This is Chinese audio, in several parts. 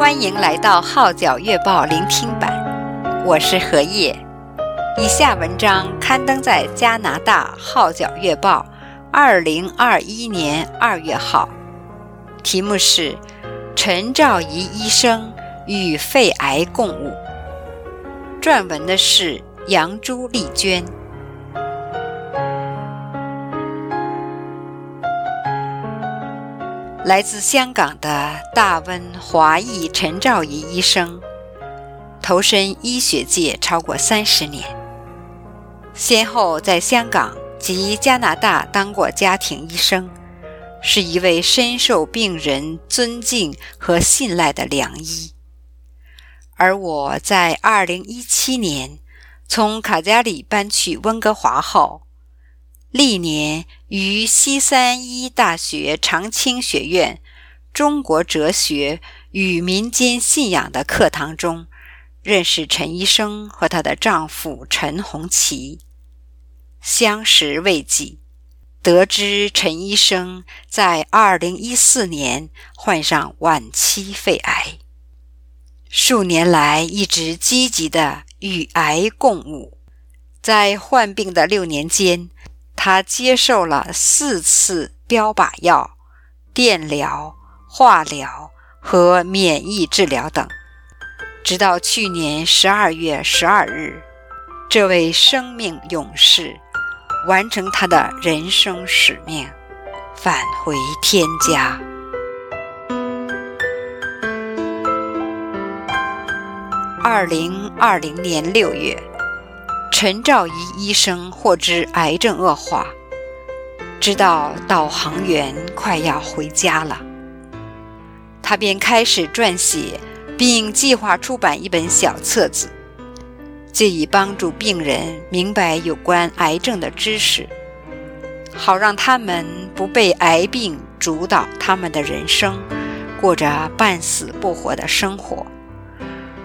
欢迎来到《号角月报》聆听版，我是何叶。以下文章刊登在加拿大《号角月报》二零二一年二月号，题目是《陈兆仪医生与肺癌共舞》，撰文的是杨朱丽娟。来自香港的大温华裔陈兆仪医生，投身医学界超过三十年，先后在香港及加拿大当过家庭医生，是一位深受病人尊敬和信赖的良医。而我在2017年从卡加里搬去温哥华后，历年于西三一大学长青学院中国哲学与民间信仰的课堂中，认识陈医生和她的丈夫陈红旗。相识未几，得知陈医生在2014年患上晚期肺癌，数年来一直积极的与癌共舞，在患病的六年间。他接受了四次标靶药、电疗、化疗和免疫治疗等，直到去年十二月十二日，这位生命勇士完成他的人生使命，返回天家。二零二零年六月。陈兆仪医生获知癌症恶化，知道导航员快要回家了，他便开始撰写，并计划出版一本小册子，借以帮助病人明白有关癌症的知识，好让他们不被癌病主导他们的人生，过着半死不活的生活，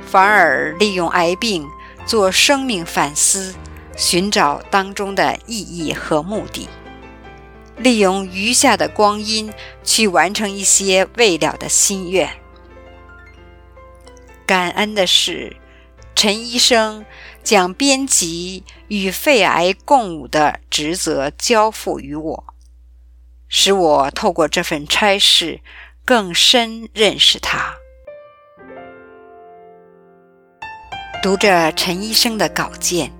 反而利用癌病。做生命反思，寻找当中的意义和目的，利用余下的光阴去完成一些未了的心愿。感恩的是，陈医生将编辑与肺癌共舞的职责交付于我，使我透过这份差事更深认识他。读着陈医生的稿件，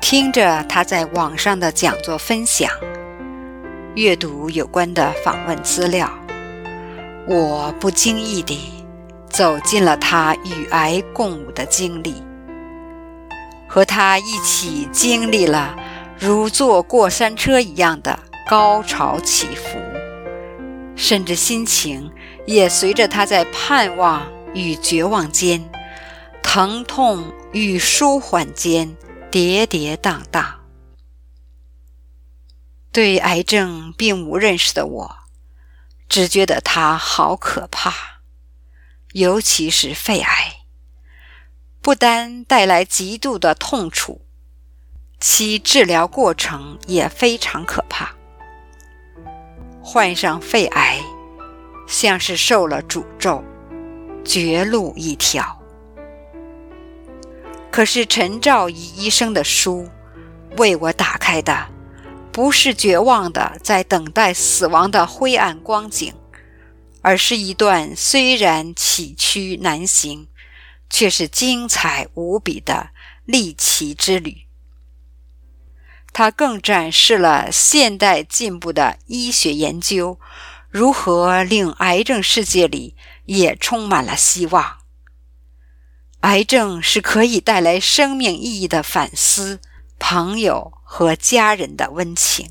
听着他在网上的讲座分享，阅读有关的访问资料，我不经意地走进了他与癌共舞的经历，和他一起经历了如坐过山车一样的高潮起伏，甚至心情也随着他在盼望与绝望间。疼痛与舒缓间跌跌荡荡，对癌症并无认识的我，只觉得它好可怕，尤其是肺癌，不单带来极度的痛楚，其治疗过程也非常可怕。患上肺癌，像是受了诅咒，绝路一条。可是陈兆仪医生的书为我打开的，不是绝望的在等待死亡的灰暗光景，而是一段虽然崎岖难行，却是精彩无比的历奇之旅。它更展示了现代进步的医学研究，如何令癌症世界里也充满了希望。癌症是可以带来生命意义的反思，朋友和家人的温情。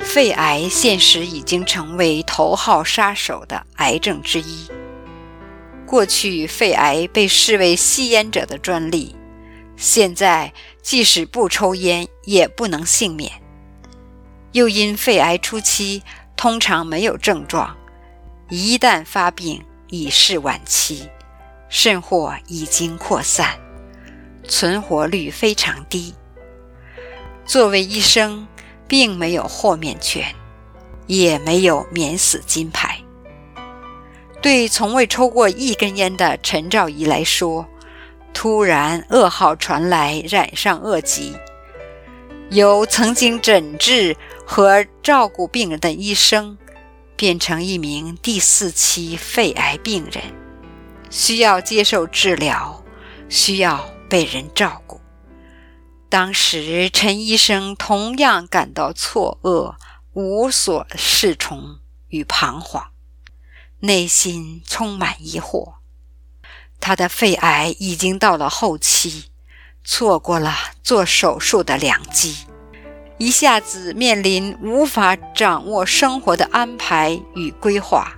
肺癌现实已经成为头号杀手的癌症之一。过去，肺癌被视为吸烟者的专利，现在即使不抽烟也不能幸免。又因肺癌初期，通常没有症状，一旦发病已是晚期，甚或已经扩散，存活率非常低。作为医生，并没有豁免权，也没有免死金牌。对从未抽过一根烟的陈兆仪来说，突然噩耗传来，染上恶疾，由曾经诊治和照顾病人的医生，变成一名第四期肺癌病人，需要接受治疗，需要被人照顾。当时，陈医生同样感到错愕、无所适从与彷徨，内心充满疑惑。他的肺癌已经到了后期，错过了做手术的良机，一下子面临无法掌握生活的安排与规划，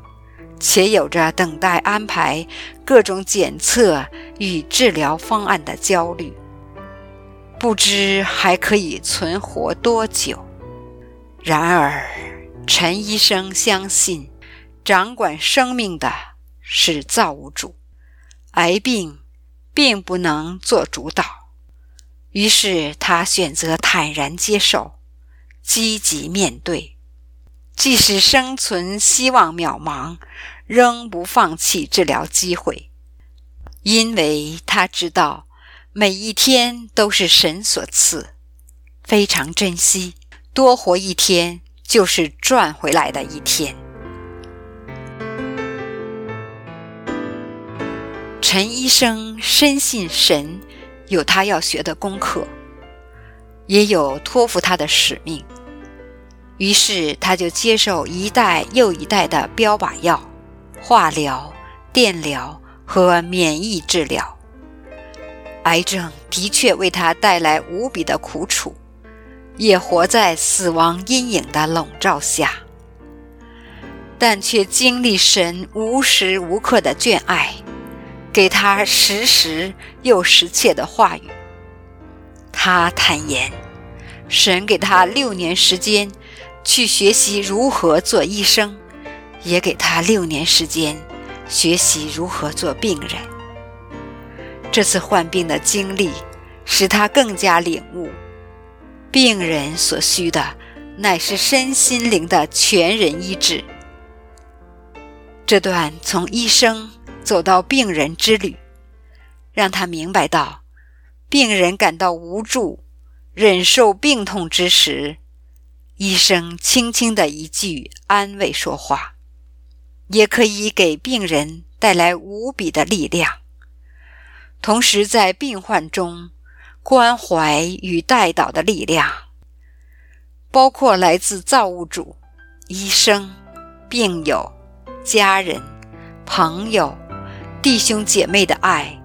且有着等待安排各种检测与治疗方案的焦虑。不知还可以存活多久。然而，陈医生相信，掌管生命的是造物主，癌病并不能做主导。于是，他选择坦然接受，积极面对，即使生存希望渺茫，仍不放弃治疗机会，因为他知道。每一天都是神所赐，非常珍惜，多活一天就是赚回来的一天。陈医生深信神有他要学的功课，也有托付他的使命，于是他就接受一代又一代的标靶药、化疗、电疗和免疫治疗。癌症的确为他带来无比的苦楚，也活在死亡阴影的笼罩下，但却经历神无时无刻的眷爱，给他实时又实切的话语。他坦言，神给他六年时间去学习如何做医生，也给他六年时间学习如何做病人。这次患病的经历，使他更加领悟，病人所需的乃是身心灵的全人医治。这段从医生走到病人之旅，让他明白到，病人感到无助、忍受病痛之时，医生轻轻的一句安慰说话，也可以给病人带来无比的力量。同时，在病患中关怀与带导的力量，包括来自造物主、医生、病友、家人、朋友、弟兄姐妹的爱，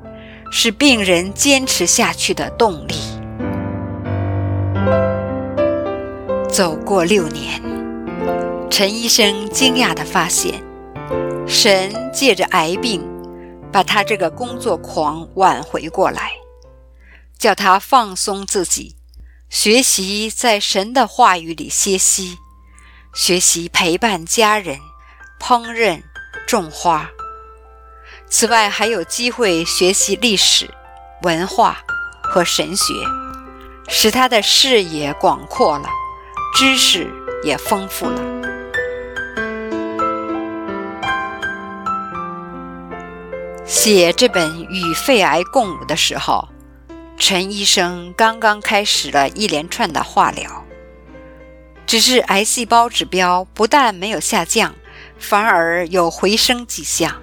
是病人坚持下去的动力。走过六年，陈医生惊讶地发现，神借着癌病。把他这个工作狂挽回过来，叫他放松自己，学习在神的话语里歇息，学习陪伴家人、烹饪、种花。此外，还有机会学习历史、文化和神学，使他的视野广阔了，知识也丰富了。写这本《与肺癌共舞》的时候，陈医生刚刚开始了一连串的化疗，只是癌细胞指标不但没有下降，反而有回升迹象。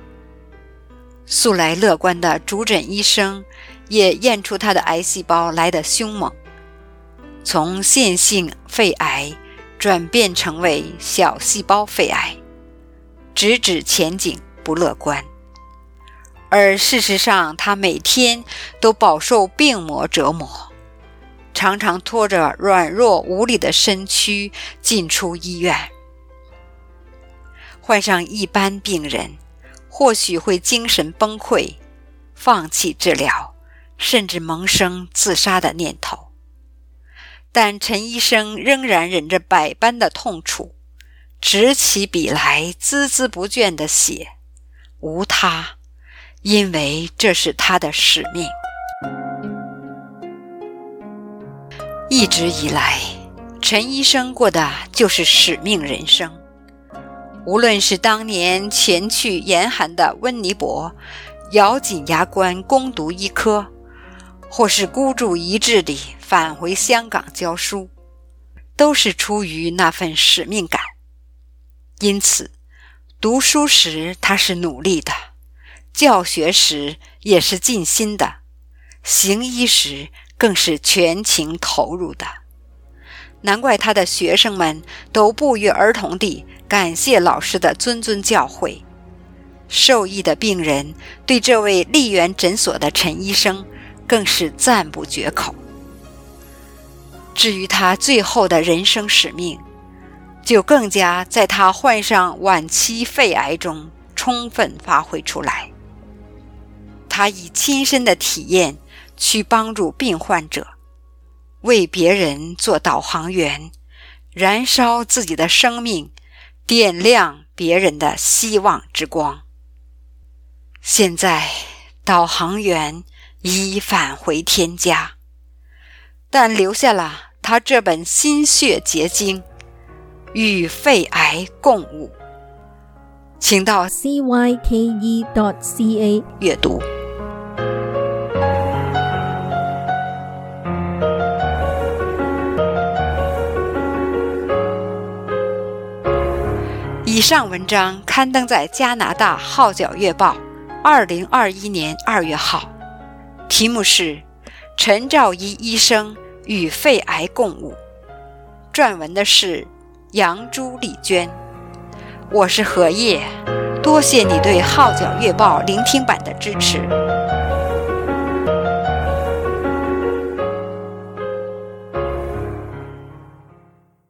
素来乐观的主诊医生也验出他的癌细胞来得凶猛，从线性肺癌转变成为小细胞肺癌，直指前景不乐观。而事实上，他每天都饱受病魔折磨，常常拖着软弱无力的身躯进出医院。患上一般病人，或许会精神崩溃，放弃治疗，甚至萌生自杀的念头。但陈医生仍然忍着百般的痛楚，执起笔来，孜孜不倦地写。无他。因为这是他的使命。一直以来，陈医生过的就是使命人生。无论是当年前去严寒的温尼伯，咬紧牙关攻读医科，或是孤注一掷地返回香港教书，都是出于那份使命感。因此，读书时他是努力的，教学时也是尽心的，行医时更是全情投入的。难怪他的学生们都不约而同地感谢老师的谆谆教诲。受益的病人对这位丽园诊所的陈医生更是赞不绝口。至于他最后的人生使命，就更加在他患上晚期肺癌中充分发挥出来。他以亲身的体验去帮助病患者。为别人做导航员，燃烧自己的生命，点亮别人的希望之光。现在，导航员已返回天家，但留下了他这本心血结晶《与肺癌共舞》，请到 cyke dot ca 阅读。以上文章刊登在加拿大《号角月报》二零二一年二月号，题目是《陈兆一医生与肺癌共舞》，撰文的是杨朱丽娟。我是何叶，多谢你对《号角月报》聆听版的支持。